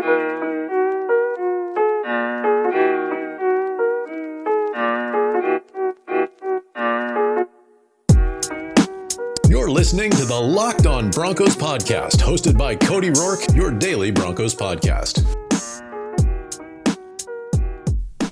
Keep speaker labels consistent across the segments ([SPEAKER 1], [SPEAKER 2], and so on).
[SPEAKER 1] You're listening to the Locked On Broncos podcast, hosted by Cody Roark, your daily Broncos podcast.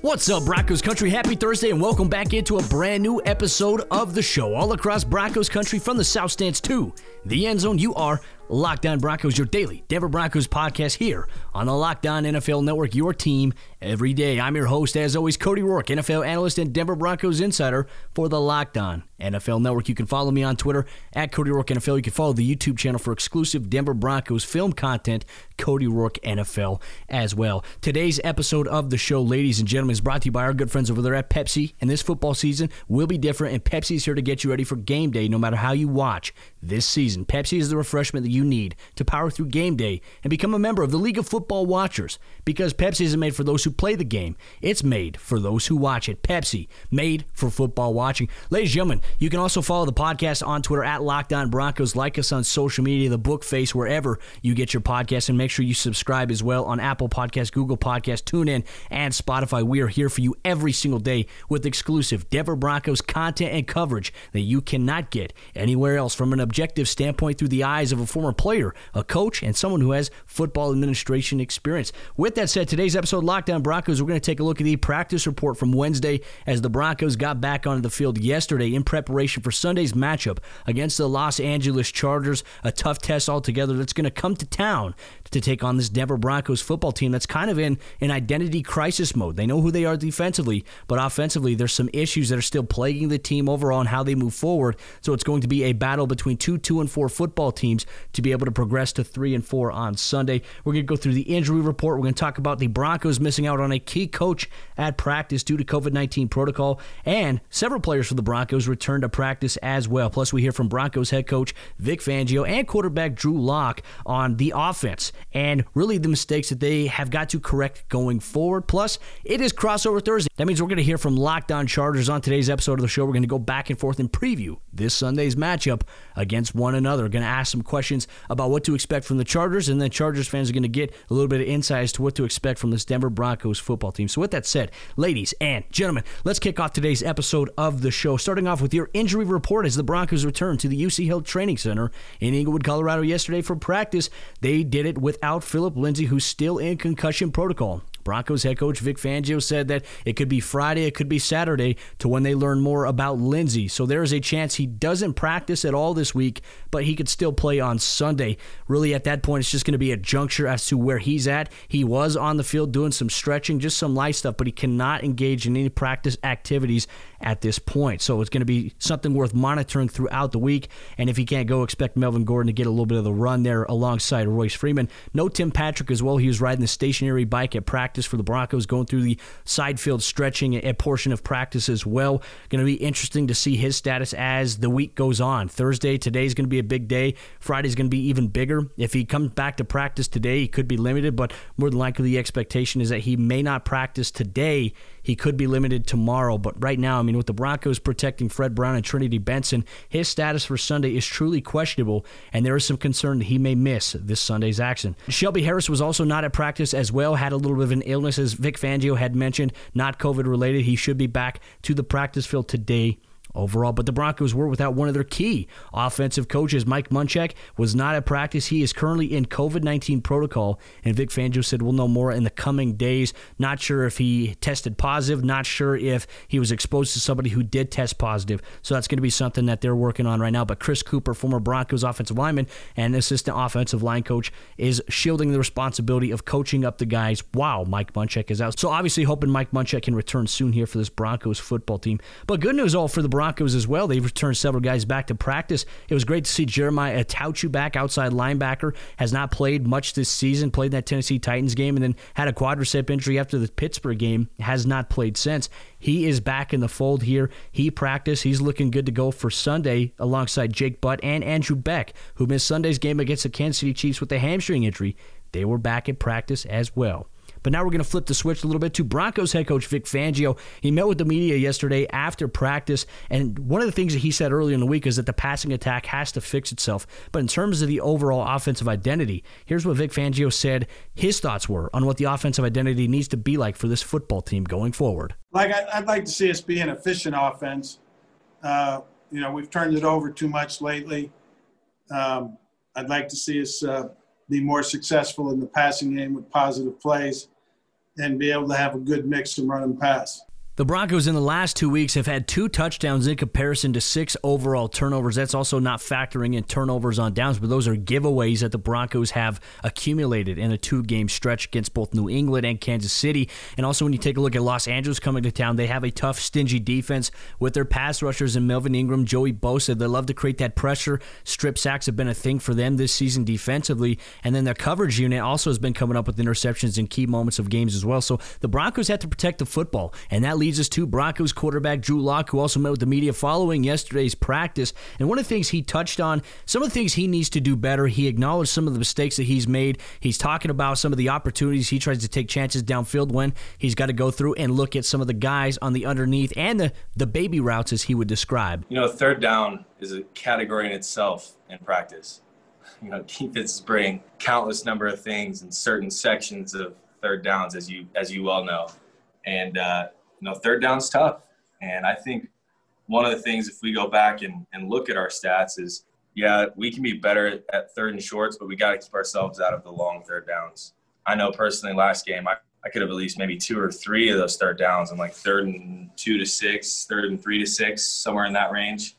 [SPEAKER 2] What's up, Broncos country? Happy Thursday, and welcome back into a brand new episode of the show. All across Broncos country, from the South Stands to the end zone, you are Locked On Broncos, your daily Denver Broncos podcast here on the Locked On NFL Network, your team every day. I'm your host, as always, Cody Roark, NFL analyst and Denver Broncos insider for the Locked On NFL Network. You can follow me on Twitter at Cody Roark NFL. You can follow the YouTube channel for exclusive Denver Broncos film content, Cody Roark NFL as well. Today's episode of the show, ladies and gentlemen, is brought to you by our good friends over there at Pepsi. And this football season will be different, and Pepsi is here to get you ready for game day no matter how you watch this season. Pepsi is the refreshment that you need to power through game day and become a member of the League of Football Watchers because Pepsi isn't made for those who play the game, it's made for those who watch it. Pepsi, made for football watching. Ladies and gentlemen, you can also follow the podcast on Twitter at Locked On Broncos. Like us on social media, the book face, wherever you get your podcast, and make sure you subscribe as well on Apple Podcasts, Google Podcasts, TuneIn, and Spotify. We are here for you every single day with exclusive Denver Broncos content and coverage that you cannot get anywhere else from an objective standpoint through the eyes of a former player, a coach, and someone who has football administration experience. With that said, today's episode, Locked On Broncos, we're going to take a look at the practice report from Wednesday as the Broncos got back onto the field yesterday in preparation for Sunday's matchup against the Los Angeles Chargers. A tough test altogether that's going to come to town to take on this Denver Broncos football team that's kind of in an identity crisis mode. They know who they are defensively, but offensively, there's some issues that are still plaguing the team overall and how they move forward. So it's going to be a battle between two, two, and four football teams to be able to progress to three and four on Sunday. We're going to go through the injury report. We're going to talk about the Broncos missing out on a key coach at practice due to COVID 19 protocol, and several players for the Broncos returned to practice as well. Plus, we hear from Broncos head coach Vic Fangio and quarterback Drew Lock on the offense and really the mistakes that they have got to correct going forward. Plus, it is crossover Thursday. That means we're going to hear from Locked On Chargers on today's episode of the show. We're going to go back and forth and preview this Sunday's matchup against one another. We're going to ask some questions about what to expect from the Chargers, and then Chargers fans are going to get a little bit of insight as to what to expect from this Denver Broncos football team. So, with that said, ladies and gentlemen, let's kick off today's episode of the show. Starting off with your injury report as the Broncos return to the UCHealth Training Center in Englewood, Colorado yesterday for practice. They did it without Phillip Lindsay, who's still in concussion protocol. Broncos head coach Vic Fangio said that it could be Friday, it could be Saturday to when they learn more about Lindsay. So there is a chance he doesn't practice at all this week, but he could still play on Sunday. Really, at that point, it's just going to be a juncture as to where he's at. He was on the field doing some stretching, just some light stuff, but he cannot engage in any practice activities at this point. So it's going to be something worth monitoring throughout the week. And if he can't go, expect Melvin Gordon to get a little bit of the run there alongside Royce Freeman. No Tim Patrick as well. He was riding the stationary bike at practice for the Broncos, going through the side field stretching a portion of practice as well. Going to be interesting to see his status as the week goes on. Thursday, today is going to be a big day. Friday's going to be even bigger. If he comes back to practice today, he could be limited, but more than likely the expectation is that he may not practice today. He could be limited tomorrow, but right now, I mean, with the Broncos protecting Fred Brown and Trinity Benson, his status for Sunday is truly questionable, and there is some concern that he may miss this Sunday's action. Shelby Harris was also not at practice as well, had a little bit of an illness, as Vic Fangio had mentioned, not COVID related. He should be back to the practice field today overall. But the Broncos were without one of their key offensive coaches. Mike Munchak was not at practice. He is currently in COVID 19 protocol. And Vic Fangio said we'll know more in the coming days. Not sure if he tested positive, not sure if he was exposed to somebody who did test positive. So that's going to be something that they're working on right now. But Chris Kuper, former Broncos offensive lineman and assistant offensive line coach, is shielding the responsibility of coaching up the guys while Mike Munchak is out. So obviously hoping Mike Munchak can return soon here for this Broncos football team. But good news all for the Broncos as well. They've returned several guys back to practice. It was great to see Jeremiah Attaochu back, outside linebacker. Has not played much this season. Played in that Tennessee Titans game and then had a quadricep injury after the Pittsburgh game. Has not played since. He is back in the fold here. He practiced. He's looking good to go for Sunday alongside Jake Butt and Andrew Beck, who missed Sunday's game against the Kansas City Chiefs with a hamstring injury. They were back at practice as well. But now we're going to flip the switch a little bit to Broncos head coach Vic Fangio. He met with the media yesterday after practice, and one of the things that he said earlier in the week is that the passing attack has to fix itself. But in terms of the overall offensive identity, here's what Vic Fangio said his thoughts were on what the offensive identity needs to be like for this football team going forward.
[SPEAKER 3] Like I'd like to see us be an efficient offense. Uh, you know, we've turned it over too much lately. Um, I'd like to see us uh, be more successful in the passing game with positive plays and be able to have a good mix of run and pass.
[SPEAKER 2] The Broncos in the last two weeks have had two touchdowns in comparison to six overall turnovers. That's also not factoring in turnovers on downs, but those are giveaways that the Broncos have accumulated in a two game stretch against both New England and Kansas City. And also, when you take a look at Los Angeles coming to town, they have a tough, stingy defense with their pass rushers and Melvin Ingram, Joey Bosa. They love to create that pressure. Strip sacks have been a thing for them this season defensively. And then their coverage unit also has been coming up with interceptions in key moments of games as well. So the Broncos have to protect the football, and that leads leads us to Broncos quarterback Drew Lock, who also met with the media following yesterday's practice. And one of the things he touched on, some of the things he needs to do better, he acknowledged some of the mistakes that he's made. He's talking about some of the opportunities he tries to take chances downfield when he's got to go through and look at some of the guys on the underneath and the, the baby routes, as he would describe.
[SPEAKER 4] You know, third down is a category in itself in practice. You know, defenses bring countless number of things in certain sections of third downs, as you as you well know. And uh, you know, third down's tough. And I think one of the things, if we go back and, and look at our stats, is yeah, we can be better at third and shorts, but we got to keep ourselves out of the long third downs. I know personally, last game, I, I could have at least maybe two or three of those third downs. I'm like third and two to six, third and three to six, somewhere in that range.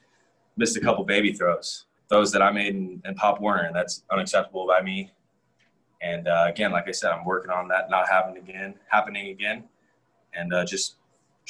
[SPEAKER 4] Missed a couple baby throws, those that I made in, in Pop Warner, and that's unacceptable by me. And uh, again, like I said, I'm working on that not happening again, happening again, and uh, just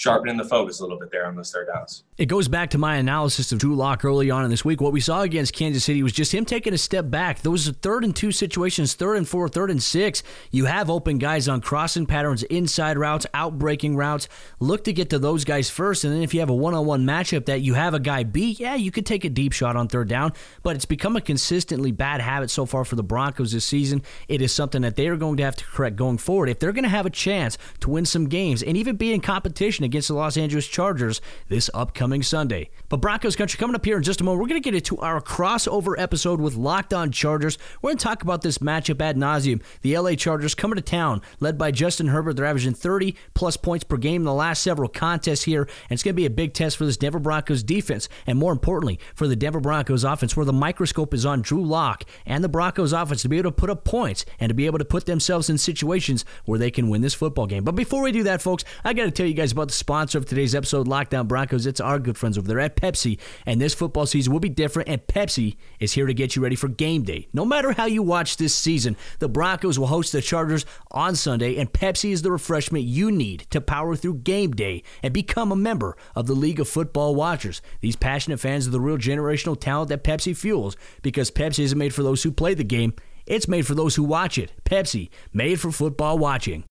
[SPEAKER 4] sharpening the focus a little bit there on those third downs.
[SPEAKER 2] It goes back to my analysis of Drew Lock early on in this week. What we saw against Kansas City was just him taking a step back. Those third and two situations, third and four, third and six, you have open guys on crossing patterns, inside routes, outbreaking routes. Look to get to those guys first. And then if you have a one on one matchup that you have a guy beat, yeah, you could take a deep shot on third down. But it's become a consistently bad habit so far for the Broncos this season. It is something that they are going to have to correct going forward. If they're going to have a chance to win some games and even be in competition against the Los Angeles Chargers this upcoming Sunday. But Broncos country coming up here in just a moment. We're going to get into our crossover episode with Locked On Chargers. We're going to talk about this matchup ad nauseum. The LA Chargers coming to town, led by Justin Herbert. They're averaging 30 plus points per game in the last several contests here, and it's going to be a big test for this Denver Broncos defense, and more importantly, for the Denver Broncos offense, where the microscope is on Drew Lock and the Broncos offense to be able to put up points and to be able to put themselves in situations where they can win this football game. But before we do that, folks, I got to tell you guys about the sponsor of today's episode, Locked On Broncos. It's our good friends over there at Pepsi. And this football season will be different, and Pepsi is here to get you ready for game day. No matter how you watch this season, the Broncos will host the Chargers on Sunday, and Pepsi is the refreshment you need to power through game day and become a member of the League of Football Watchers. These passionate fans are the real generational talent that Pepsi fuels because Pepsi isn't made for those who play the game. It's made for those who watch it. Pepsi, made for football watching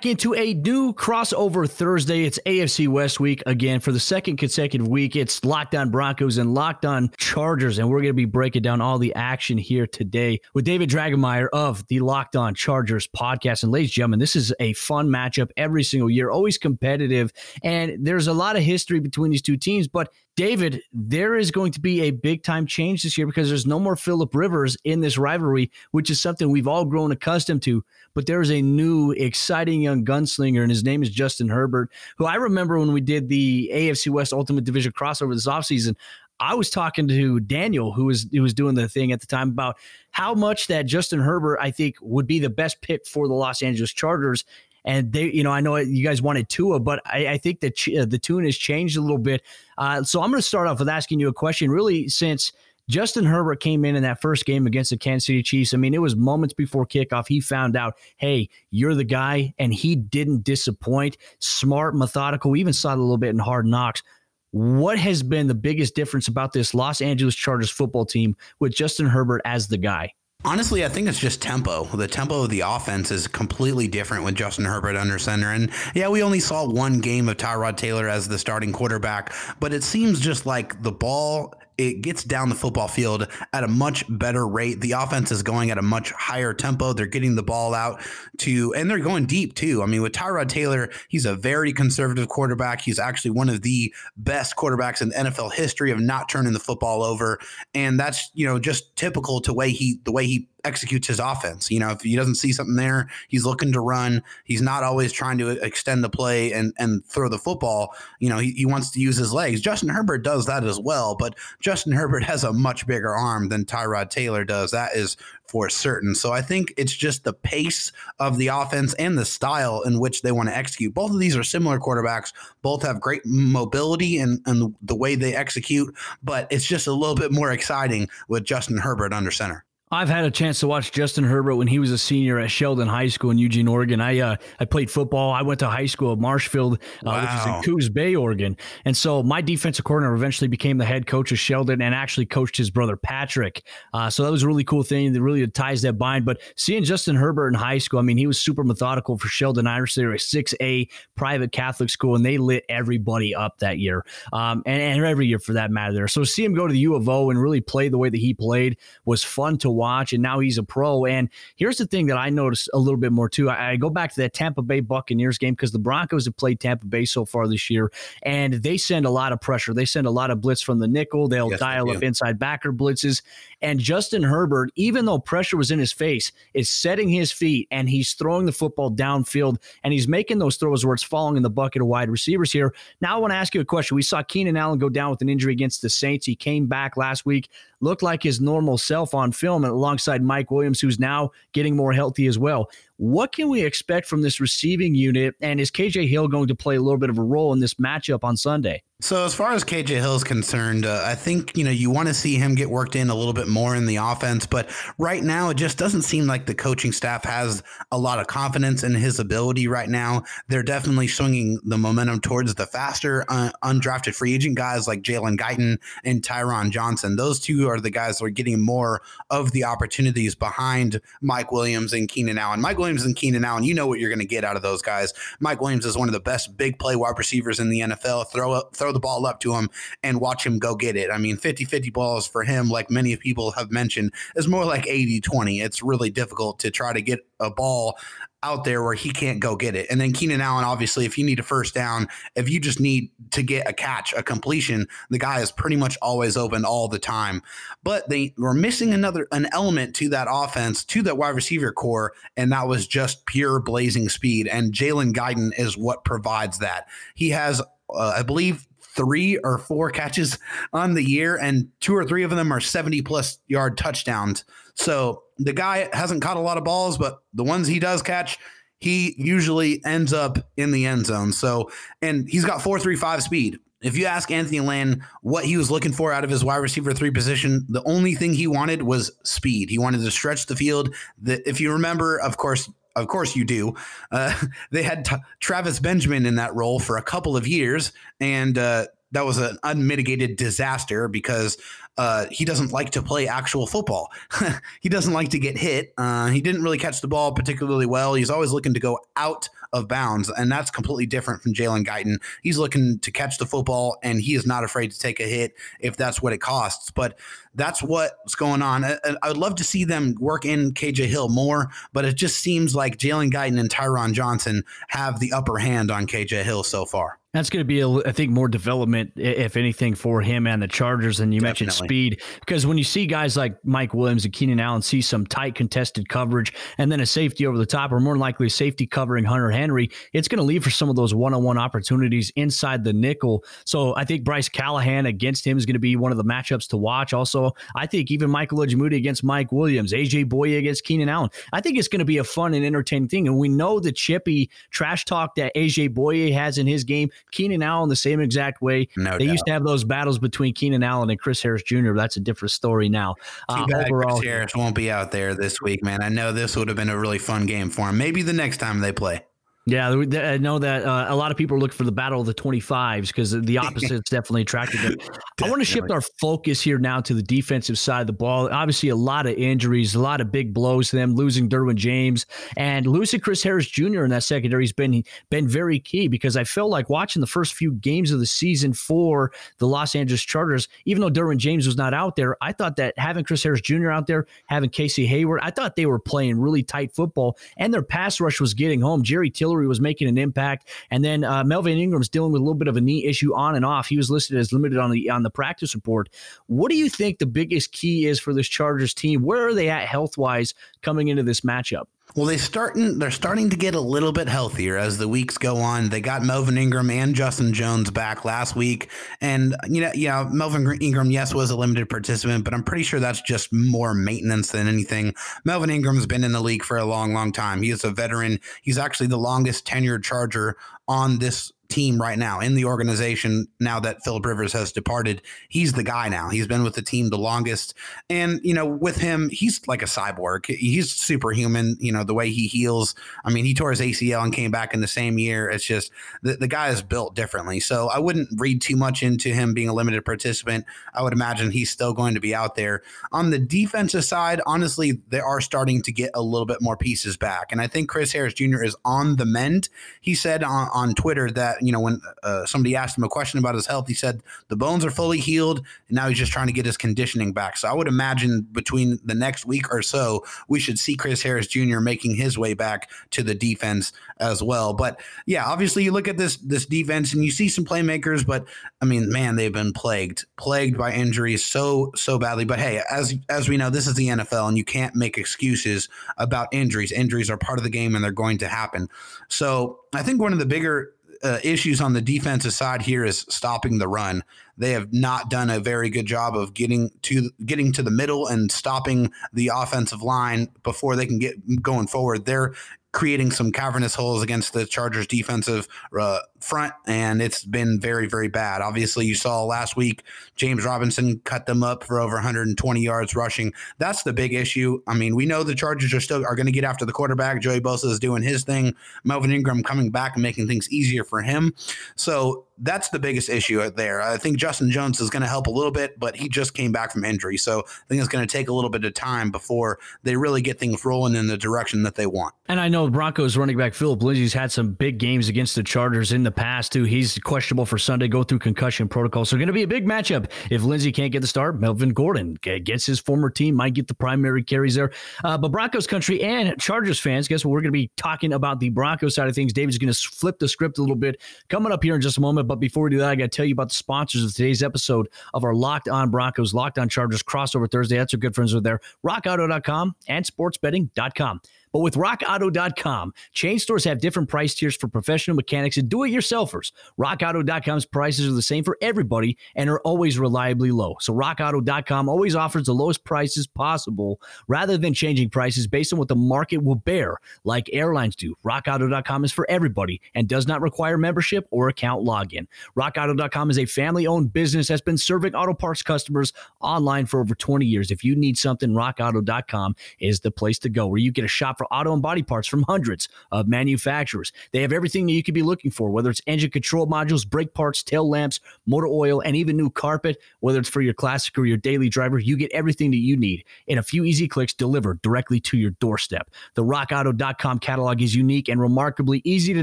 [SPEAKER 2] into a new crossover Thursday. It's AFC West week again for the second consecutive week. It's Locked On Broncos and Locked On Chargers, and we're going to be breaking down all the action here today with David Dragemeyer of the Locked On Chargers podcast. And ladies and gentlemen, this is a fun matchup every single year, always competitive, and there's a lot of history between these two teams, but David, there is going to be a big time change this year because there's no more Philip Rivers in this rivalry, which is something we've all grown accustomed to. But there's a new, exciting young gunslinger, and his name is Justin Herbert, who I remember when we did the AFC West Ultimate Division crossover this offseason. I was talking to Daniel, who was who was doing the thing at the time, about how much that Justin Herbert I think would be the best pick for the Los Angeles Chargers. And they, you know, I know you guys wanted Tua, but I, I think that ch- the tune has changed a little bit. Uh, so I'm going to start off with asking you a question. Really, since Justin Herbert came in in that first game against the Kansas City Chiefs. I mean, it was moments before kickoff. He found out, hey, you're the guy, and he didn't disappoint. Smart, methodical. We even saw it a little bit in Hard Knocks. What has been the biggest difference about this Los Angeles Chargers football team with Justin Herbert as the guy?
[SPEAKER 5] Honestly, I think it's just tempo. The tempo of the offense is completely different with Justin Herbert under center. And yeah, we only saw one game of Tyrod Taylor as the starting quarterback, but it seems just like the ball it gets down the football field at a much better rate. The offense is going at a much higher tempo. They're getting the ball out to, and they're going deep too. I mean, with Tyrod Taylor, he's a very conservative quarterback. He's actually one of the best quarterbacks in NFL history of not turning the football over, and that's you know just typical to way he the way he executes his offense. You know, if he doesn't see something there, he's looking to run. He's not always trying to uh, extend the play and and throw the football. You know, he, he wants to use his legs. Justin Herbert does that as well, but Justin Herbert has a much bigger arm than Tyrod Taylor does. That is for certain. So I think it's just the pace of the offense and the style in which they want to execute. Both of these are similar quarterbacks. Both have great mobility and, and the way they execute, but it's just a little bit more exciting with Justin Herbert under center.
[SPEAKER 2] I've had a chance to watch Justin Herbert when he was a senior at Sheldon High School in Eugene, Oregon. I uh, I played football. I went to high school at Marshfield, uh, wow. which is in Coos Bay, Oregon. And so my defensive coordinator eventually became the head coach of Sheldon and actually coached his brother Patrick. Uh, so that was a really cool thing that really ties that bind. But seeing Justin Herbert in high school, I mean, he was super methodical for Sheldon Irish. They were a 6A private Catholic school, and they lit everybody up that year, um, and, and every year for that matter. There, so see him go to the U of O and really play the way that he played was fun to watch. And now he's a pro. And here's the thing that I noticed a little bit more too. I, I go back to that Tampa Bay Buccaneers game because the Broncos have played Tampa Bay so far this year, and they send a lot of pressure. They send a lot of blitz from the nickel. They'll yes, dial they up inside backer blitzes. And Justin Herbert, even though pressure was in his face, is setting his feet and he's throwing the football downfield and he's making those throws where it's falling in the bucket of wide receivers here. Now I want to ask you a question. We saw Keenan Allen go down with an injury against the Saints. He came back last week looked like his normal self on film and alongside Mike Williams, who's now getting more healthy as well. What can we expect from this receiving unit? And is KJ Hill going to play a little bit of a role in this matchup on Sunday?
[SPEAKER 5] So as far as KJ Hill is concerned, uh, I think you know you want to see him get worked in a little bit more in the offense, but right now it just doesn't seem like the coaching staff has a lot of confidence in his ability right now. They're definitely swinging the momentum towards the faster uh, undrafted free agent guys like Jalen Guyton and Tyron Johnson. Those two are the guys that are getting more of the opportunities behind Mike Williams and Keenan Allen. Mike Williams and Keenan Allen, you know what you're going to get out of those guys. Mike Williams is one of the best big play wide receivers in the NFL. Throw up, throw the ball up to him and watch him go get it. I mean, 50 50 balls for him, like many people have mentioned, is more like 80 20. It's really difficult to try to get a ball out there where he can't go get it. And then Keenan Allen, obviously, if you need a first down, if you just need to get a catch, a completion, the guy is pretty much always open all the time. But they were missing another an element to that offense, to that wide receiver core, and that was just pure blazing speed. And Jalen Guyton is what provides that. He has, uh, I believe, three or four catches on the year, and two or three of them are 70 plus yard touchdowns. So the guy hasn't caught a lot of balls, but the ones he does catch, he usually ends up in the end zone. So, and he's got 435 speed. If you ask Anthony Lynn what he was looking for out of his wide receiver three position, the only thing he wanted was speed. He wanted to stretch the field. That if you remember, of course, of course you do. Uh, they had t- Travis Benjamin in that role for a couple of years, and uh, that was an unmitigated disaster because uh, he doesn't like to play actual football. he doesn't like to get hit. Uh, he didn't really catch the ball particularly well. He's always looking to go out of bounds, and that's completely different from Jalen Guyton. He's looking to catch the football, and he is not afraid to take a hit if that's what it costs. But that's what's going on. I, I would love to see them work in KJ Hill more, but it just seems like Jalen Guyton and Tyron Johnson have the upper hand on KJ Hill so far.
[SPEAKER 2] That's going to be, a, I think, more development, if anything, for him and the Chargers. And you Definitely. mentioned speed, because when you see guys like Mike Williams and Keenan Allen see some tight contested coverage and then a safety over the top, or more likely a safety covering Hunter Henry, it's going to leave for some of those one on one opportunities inside the nickel. So I think Bryce Callahan against him is going to be one of the matchups to watch. Also, I think even Michael Ojemudia against Mike Williams, AJ Bouye against Keenan Allen. I think it's going to be a fun and entertaining thing. And we know the chippy trash talk that AJ Bouye has in his game Keenan Allen the same exact way. No they doubt. used to have those battles between Keenan Allen and Chris Harris Jr. That's a different story now.
[SPEAKER 5] Uh, overall, Chris Harris won't be out there this week, man. I know this would have been a really fun game for him. Maybe the next time they play.
[SPEAKER 2] Yeah, I know that uh, a lot of people are looking for the battle of the 25s because the opposite is definitely attractive. definitely. I want to shift our focus here now to the defensive side of the ball. Obviously, a lot of injuries, a lot of big blows to them, losing Derwin James and losing Chris Harris Jr. in that secondary has been, been very key because I felt like watching the first few games of the season for the Los Angeles Chargers, even though Derwin James was not out there, I thought that having Chris Harris Jr. out there, having Casey Hayward, I thought they were playing really tight football and their pass rush was getting home. Jerry Tillery was making an impact. And then uh, Melvin Ingram's dealing with a little bit of a knee issue on and off. He was listed as limited on the on the practice report. What do you think the biggest key is for this Chargers team? Where are they at health wise coming into this matchup?
[SPEAKER 5] Well, they starting they're starting to get a little bit healthier as the weeks go on. They got Melvin Ingram and Justin Jones back last week, and you know, yeah, Melvin Ingram, yes, was a limited participant, but I'm pretty sure that's just more maintenance than anything. Melvin Ingram's been in the league for a long, long time. He is a veteran. He's actually the longest tenured Charger on this team right now in the organization now that Philip Rivers has departed. He's the guy now. He's been with the team the longest. And, you know, with him, he's like a cyborg. He's superhuman, you know, the way he heals. I mean, he tore his ACL and came back in the same year. It's just the, the guy is built differently. So I wouldn't read too much into him being a limited participant. I would imagine he's still going to be out there. On the defensive side, honestly, they are starting to get a little bit more pieces back. And I think Chris Harris Jr. is on the mend. He said on, on Twitter that you know, when uh, somebody asked him a question about his health, he said the bones are fully healed, and now he's just trying to get his conditioning back. So I would imagine between the next week or so, we should see Chris Harris Jr. making his way back to the defense as well. But yeah, obviously, you look at this this defense and you see some playmakers, but I mean, man, they've been plagued, plagued by injuries so so badly. But hey, as as we know, this is the NFL, and you can't make excuses about injuries. Injuries are part of the game, and they're going to happen. So I think one of the bigger uh, issues on the defensive side here is stopping the run. They have not done a very good job of getting to getting to the middle and stopping the offensive line before they can get going forward. They're creating some cavernous holes against the Chargers defensive uh, front, and it's been very, very bad. Obviously, you saw last week James Robinson cut them up for over 120 yards rushing. That's the big issue. I mean, we know the Chargers are still are going to get after the quarterback. Joey Bosa is doing his thing. Melvin Ingram coming back and making things easier for him. So that's the biggest issue there. I think Justin Jones is going to help a little bit, but he just came back from injury, so I think it's going to take a little bit of time before they really get things rolling in the direction that they want.
[SPEAKER 2] And I know Broncos running back Phillip Lindsay's had some big games against the Chargers in the past too. He's questionable for Sunday, go through concussion protocol. So going to be a big matchup. If Lindsay can't get the start, Melvin Gordon gets his former team, might get the primary carries there. Uh, but Broncos country and Chargers fans, guess what? We're going to be talking about the Broncos side of things. David's going to flip the script a little bit coming up here in just a moment. But before we do that, I got to tell you about the sponsors of today's episode of our Locked On Broncos, Locked On Chargers crossover Thursday. That's our good friends over there, rockauto.com and sportsbetting.com. But with rockauto.com, chain stores have different price tiers for professional mechanics and do it yourselfers. Rockauto.com's prices are the same for everybody and are always reliably low. So rockauto.com always offers the lowest prices possible rather than changing prices based on what the market will bear, like airlines do. Rockauto.com is for everybody and does not require membership or account login. Rockauto.com is a family owned business that's been serving auto parts customers online for over 20 years. If you need something, rockauto.com is the place to go where you get a shop for auto and body parts from hundreds of manufacturers. They have everything that you could be looking for, whether it's engine control modules, brake parts, tail lamps, motor oil, and even new carpet. Whether it's for your classic or your daily driver, you get everything that you need in a few easy clicks delivered directly to your doorstep. The rockauto.com catalog is unique and remarkably easy to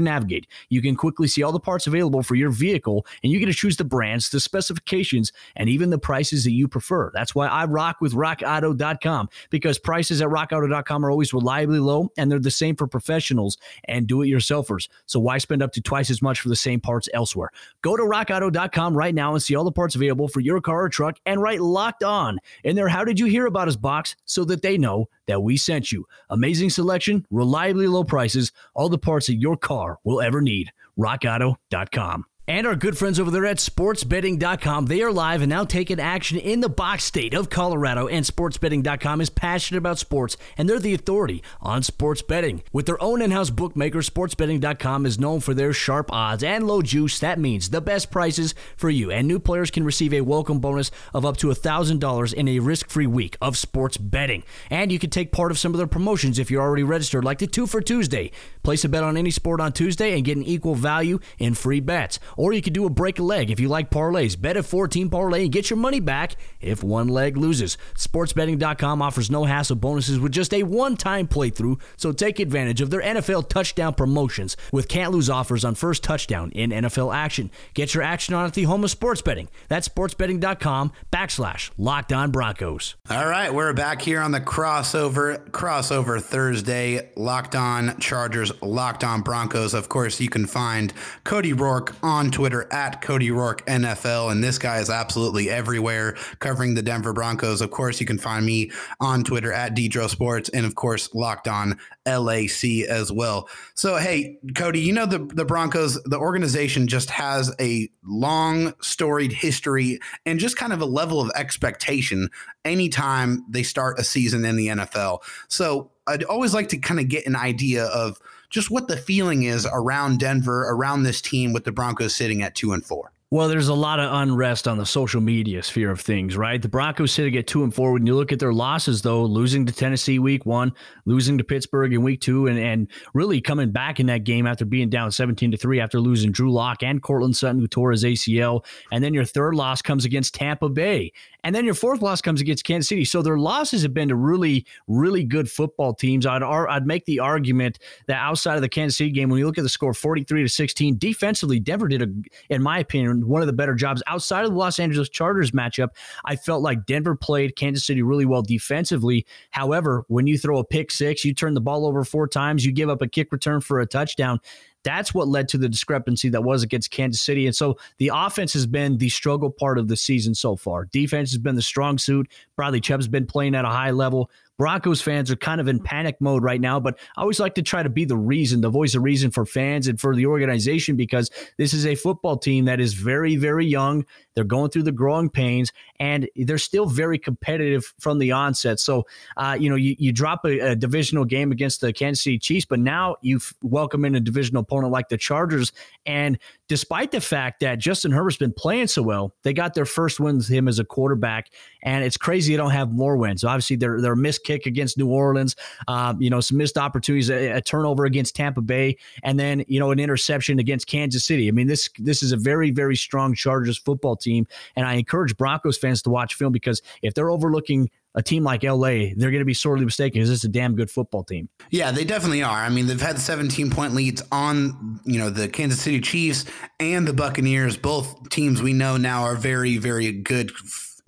[SPEAKER 2] navigate. You can quickly see all the parts available for your vehicle, and you get to choose the brands, the specifications, and even the prices that you prefer. That's why I rock with rockauto.com because prices at rockauto.com are always reliably low and they're the same for professionals and do it yourselfers. So why spend up to twice as much for the same parts elsewhere? Go to rockauto.com right now and see all the parts available for your car or truck and write locked on in there. How did you hear about us box so that they know that we sent you? Amazing selection, reliably low prices, all the parts that your car will ever need. RockAuto.com. And our good friends over there at sportsbetting.com, they are live and now taking action in the box state of Colorado. And sportsbetting.com is passionate about sports and they're the authority on sports betting. With their own in house bookmaker, sportsbetting.com is known for their sharp odds and low juice. That means the best prices for you. And new players can receive a welcome bonus of up to $1,000 in a risk free week of sports betting. And you can take part of some of their promotions if you're already registered, like the two for Tuesday. Place a bet on any sport on Tuesday and get an equal value in free bets. Or you could do a break a leg if you like parlays. Bet a 14 parlay and get your money back if one leg loses. Sportsbetting.com offers no hassle bonuses with just a one time playthrough, so take advantage of their NFL touchdown promotions with can't lose offers on first touchdown in NFL action. Get your action on at the home of sports betting. That's sportsbetting.com backslash locked on Broncos.
[SPEAKER 5] All right, we're back here on the crossover crossover Thursday. Locked on Chargers, locked on Broncos. Of course, you can find Cody Roark on Twitter at Cody Roark NFL, and this guy is absolutely everywhere covering the Denver Broncos. Of course, you can find me on Twitter at Dedro Sports, and of course, locked on LAC as well. So, hey, Cody, you know the the Broncos, the organization just has a long storied history and just kind of a level of expectation anytime they start a season in the NFL. So, I'd always like to kind of get an idea of just what the feeling is around Denver, around this team with the Broncos sitting at 2 and 4.
[SPEAKER 2] Well, there's a lot of unrest on the social media sphere of things, right? The Broncos sitting at two and four. When you look at their losses, though, losing to Tennessee week one, losing to Pittsburgh in week two, and, and really coming back in that game after being down 17 to three after losing Drew Lock and Courtland Sutton, who tore his ACL. And then your third loss comes against Tampa Bay. And then your fourth loss comes against Kansas City. So their losses have been to really, really good football teams. I'd I'd make the argument that outside of the Kansas City game, when you look at the score 43 to 16, defensively, Denver did a, in my opinion, one of the better jobs outside of the Los Angeles Chargers matchup. I felt like Denver played Kansas City really well defensively. However, when you throw a pick six, you turn the ball over four times, you give up a kick return for a touchdown. That's what led to the discrepancy that was against Kansas City. And so the offense has been the struggle part of the season so far. Defense has been the strong suit. Bradley Chubb's been playing at a high level. Broncos fans are kind of in panic mode right now, but I always like to try to be the reason, the voice of reason for fans and for the organization because this is a football team that is very, very young. They're going through the growing pains, and they're still very competitive from the onset. So, uh, you know, you, you drop a, a, divisional game against the Kansas City Chiefs, but now you welcome in a divisional opponent like the Chargers. And despite the fact that Justin Herbert's been playing so well, they got their first win with him as a quarterback, and it's crazy they don't have more wins. Obviously, they're they're missed kick against New Orleans, um, you know, some missed opportunities, a, a turnover against Tampa Bay, and then you know an interception against Kansas City. I mean, this this is a very very strong Chargers football team. And I encourage Broncos fans to watch film because if they're overlooking a team like LA, they're going to be sorely mistaken because it's a damn good football team.
[SPEAKER 5] Yeah, they definitely are. I mean, they've had 17 point leads on, you know, the Kansas City Chiefs and the Buccaneers. Both teams we know now are very, very good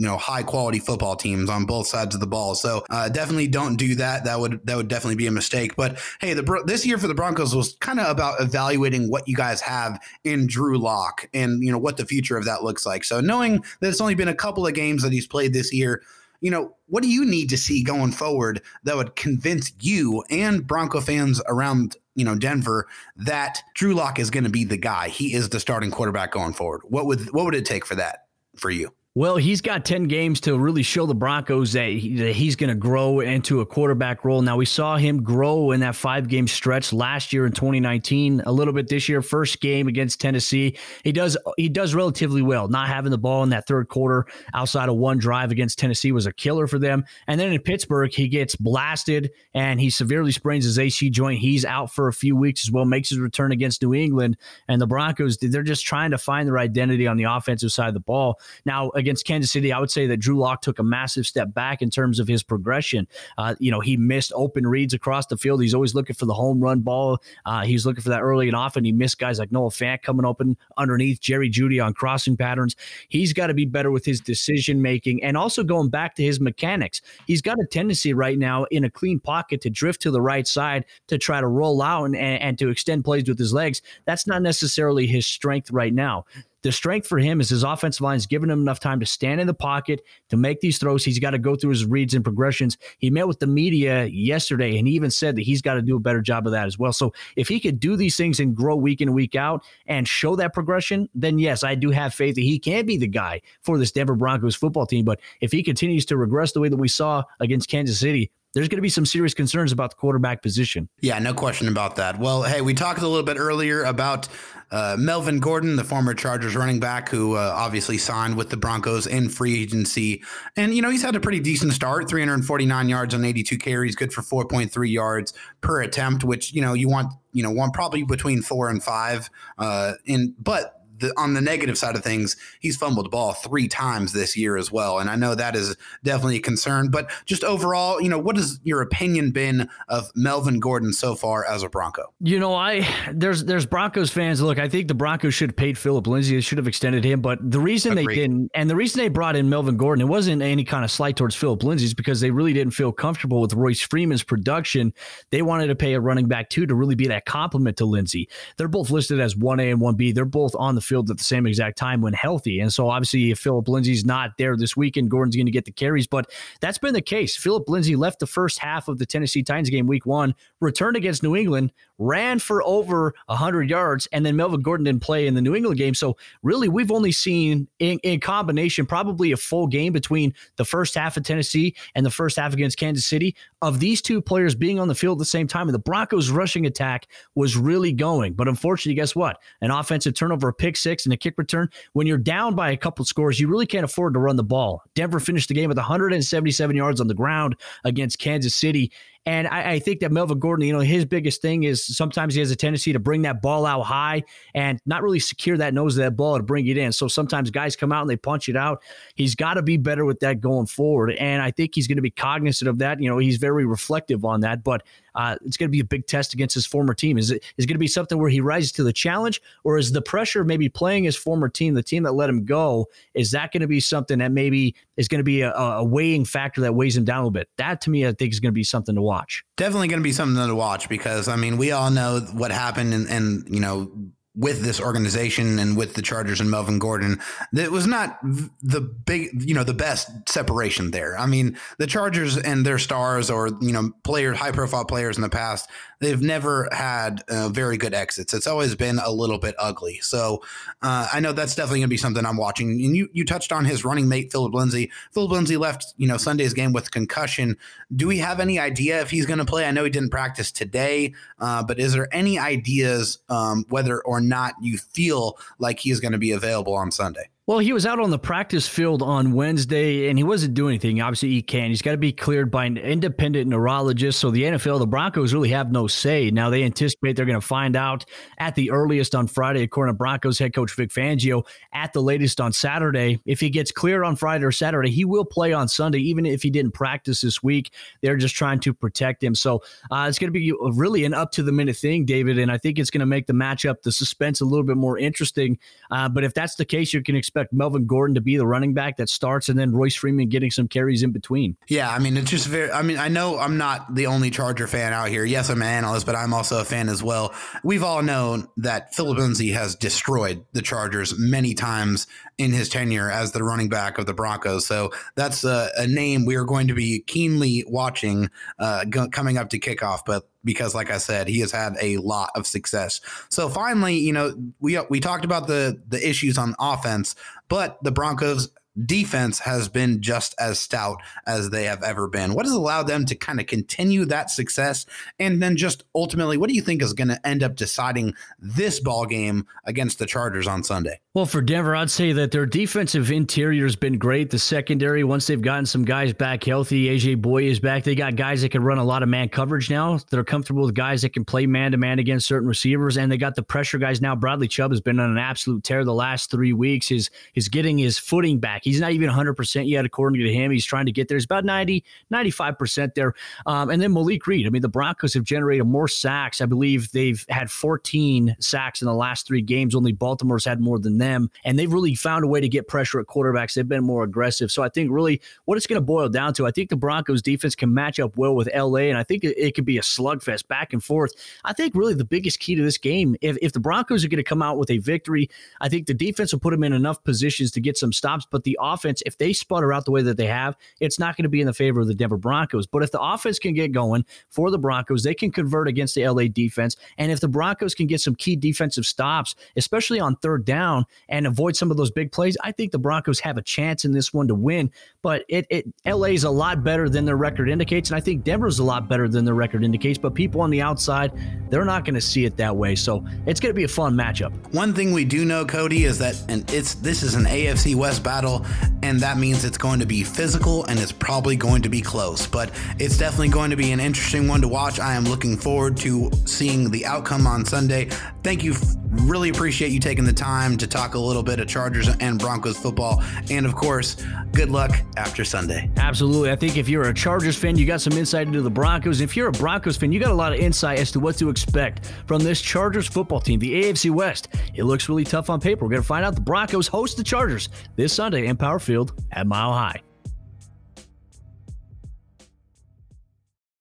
[SPEAKER 5] you know high quality football teams on both sides of the ball. So uh, definitely don't do that. That would that would definitely be a mistake. But hey, the this year for the Broncos was kind of about evaluating what you guys have in Drew Lock and you know what the future of that looks like. So knowing that it's only been a couple of games that he's played this year. You know, what do you need to see going forward that would convince you and Bronco fans around you know Denver that Drew Lock is going to be the guy. He is the starting quarterback going forward. What would what would it take for that for you?
[SPEAKER 2] Well, he's got 10 games to really show the Broncos that, he, that he's going to grow into a quarterback role. Now, we saw him grow in that five game stretch last year in 2019, a little bit this year. First game against Tennessee. He does he does relatively well. Not having the ball in that third quarter outside of one drive against Tennessee was a killer for them. And then in Pittsburgh, he gets blasted and he severely sprains his AC joint. He's out for a few weeks as well, makes his return against New England. And the Broncos, they're just trying to find their identity on the offensive side of the ball. Now, against Kansas City, I would say that Drew Lock took a massive step back in terms of his progression. Uh, you know, he missed open reads across the field. He's always looking for the home run ball. Uh, he's looking for that early and often. He missed guys like Noah Fant coming open underneath, Jerry Jeudy on crossing patterns. He's got to be better with his decision making and also going back to his mechanics. He's got a tendency right now in a clean pocket to drift to the right side to try to roll out and, and, and to extend plays with his legs. That's not necessarily his strength right now the strength for him is his offensive line is giving him enough time to stand in the pocket to make these throws. He's got to go through his reads and progressions. He met with the media yesterday, and he even said that he's got to do a better job of that as well. So if he could do these things and grow week in week out and show that progression, then yes, I do have faith that he can be the guy for this Denver Broncos football team. But if he continues to regress the way that we saw against Kansas City, there's going to be some serious concerns about the quarterback position.
[SPEAKER 5] Yeah, no question about that. Well, hey, we talked a little bit earlier about uh, Melvin Gordon, the former Chargers running back, who uh, obviously signed with the Broncos in free agency. And, you know, he's had a pretty decent start 349 yards on 82 carries, good for 4.3 yards per attempt, which, you know, you want, you know, one probably between four and five. Uh, in, but the, on the negative side of things, he's fumbled the ball three times this year as well. And I know that is definitely a concern. But just overall, you know, what has your opinion been of Melvin Gordon so far as a Bronco?
[SPEAKER 2] You know, I there's there's Broncos fans. Look, I think the Broncos should have paid Phillip Lindsay. They should have extended him. But the reason Agreed. they didn't, and the reason they brought in Melvin Gordon, it wasn't any kind of slight towards Phillip Lindsay, is because they really didn't feel comfortable with Royce Freeman's production. They wanted to pay a running back too to really be that complement to Lindsay. They're both listed as one A and one B. They're both on the field at the same exact time when healthy. And so obviously, if Phillip Lindsay's not there this weekend, Gordon's going to get the carries. But that's been the case. Phillip Lindsay left the first half of the Tennessee Titans game week one, returned against New England, ran for over 100 yards, and then Melvin Gordon didn't play in the New England game. So really, we've only seen in, in combination probably a full game between the first half of Tennessee and the first half against Kansas City of these two players being on the field at the same time. And the Broncos' rushing attack was really going. But unfortunately, guess what? An offensive turnover, a pick six, and a kick return. When you're down by a couple scores, you really can't afford to run the ball. Denver finished the game with 177 yards on the ground against Kansas City. And I, I, think that Melvin Gordon, you know, his biggest thing is sometimes he has a tendency to bring that ball out high and not really secure that nose of that ball to bring it in. So sometimes guys come out and they punch it out. He's got to be better with that going forward. And I think he's going to be cognizant of that. You know, he's very reflective on that. But uh, it's going to be a big test against his former team. Is it is it going to be something where he rises to the challenge, or is the pressure of maybe playing his former team, the team that let him go, is that going to be something that maybe is going to be a, a weighing factor that weighs him down a little bit? That to me, I think is going to be something to watch.
[SPEAKER 5] Definitely going to be something to watch because I mean we all know what happened, and you know with this organization and with the Chargers and Melvin Gordon, it was not the big, you know, the best separation there. I mean, the Chargers and their stars or, you know, players, high profile players in the past, they've never had uh, very good exits. It's always been a little bit ugly. So uh, I know that's definitely going to be something I'm watching. And you, you touched on his running mate, Phillip Lindsay. Phillip Lindsay left, you know, Sunday's game with concussion. Do we have any idea if he's going to play? I know he didn't practice today, uh, but is there any ideas um, whether or not you feel like he is going to be available on Sunday?
[SPEAKER 2] Well, he was out on the practice field on Wednesday and he wasn't doing anything. Obviously, he can. He's got to be cleared by an independent neurologist. So the NFL, the Broncos really have no say. Now they anticipate they're going to find out at the earliest on Friday, according to Broncos head coach Vic Fangio, at the latest on Saturday. If he gets cleared on Friday or Saturday, he will play on Sunday, even if he didn't practice this week. They're just trying to protect him. So uh, it's going to be really an up to the minute thing, David. And I think it's going to make the matchup, the suspense a little bit more interesting. Uh, but if that's the case, you can expect expect Melvin Gordon to be the running back that starts and then Royce Freeman getting some carries in between.
[SPEAKER 5] Yeah, I mean, it's just very, I mean, I know I'm not the only Charger fan out here. Yes, I'm an analyst, but I'm also a fan as well. We've all known that Phillip Lindsay has destroyed the Chargers many times in his tenure as the running back of the Broncos. So that's a, a name we are going to be keenly watching uh, g- coming up to kickoff. But because like I said, he has had a lot of success. So finally, you know, we we talked about the the issues on offense, but the Broncos defense has been just as stout as they have ever been. What has allowed them to kind of continue that success? And then just ultimately, what do you think is going to end up deciding this ball game against the Chargers on Sunday?
[SPEAKER 2] Well, for Denver, I'd say that their defensive interior has been great. The secondary, once they've gotten some guys back healthy, AJ Bouye is back. They got guys that can run a lot of man coverage now. They're comfortable with guys that can play man to man against certain receivers, and they got the pressure guys now. Bradley Chubb has been on an absolute tear the last three weeks. His his getting his footing back He's not even 100% yet, according to him. He's trying to get there. He's about 90, 95% there. Um, and then Malik Reed. I mean, the Broncos have generated more sacks. I believe they've had 14 sacks in the last three games. Only Baltimore's had more than them. And they've really found a way to get pressure at quarterbacks. They've been more aggressive. So I think really what it's going to boil down to, I think the Broncos defense can match up well with LA. And I think it, it could be a slugfest back and forth. I think really the biggest key to this game, if, if the Broncos are going to come out with a victory, I think the defense will put them in enough positions to get some stops. But the offense, if they sputter out the way that they have, it's not going to be in the favor of the Denver Broncos. But if the offense can get going for the Broncos, they can convert against the LA defense. And if the Broncos can get some key defensive stops, especially on third down, and avoid some of those big plays, I think the Broncos have a chance in this one to win. But it, it LA is a lot better than their record indicates, and I think Denver's a lot better than their record indicates. But people on the outside, they're not going to see it that way. So it's going to be a fun matchup.
[SPEAKER 5] One thing we do know, Cody, is that and it's this is an AFC West battle, and that means it's going to be physical and it's probably going to be close. But it's definitely going to be an interesting one to watch. I am looking forward to seeing the outcome on Sunday. Thank you. Really appreciate you taking the time to talk a little bit of Chargers and Broncos football. And of course, good luck after Sunday.
[SPEAKER 2] Absolutely. I think if you're a Chargers fan, you got some insight into the Broncos. If you're a Broncos fan, you got a lot of insight as to what to expect from this Chargers football team, the AFC West. It looks really tough on paper. We're going to find out the Broncos host the Chargers this Sunday in Power Field at Mile High.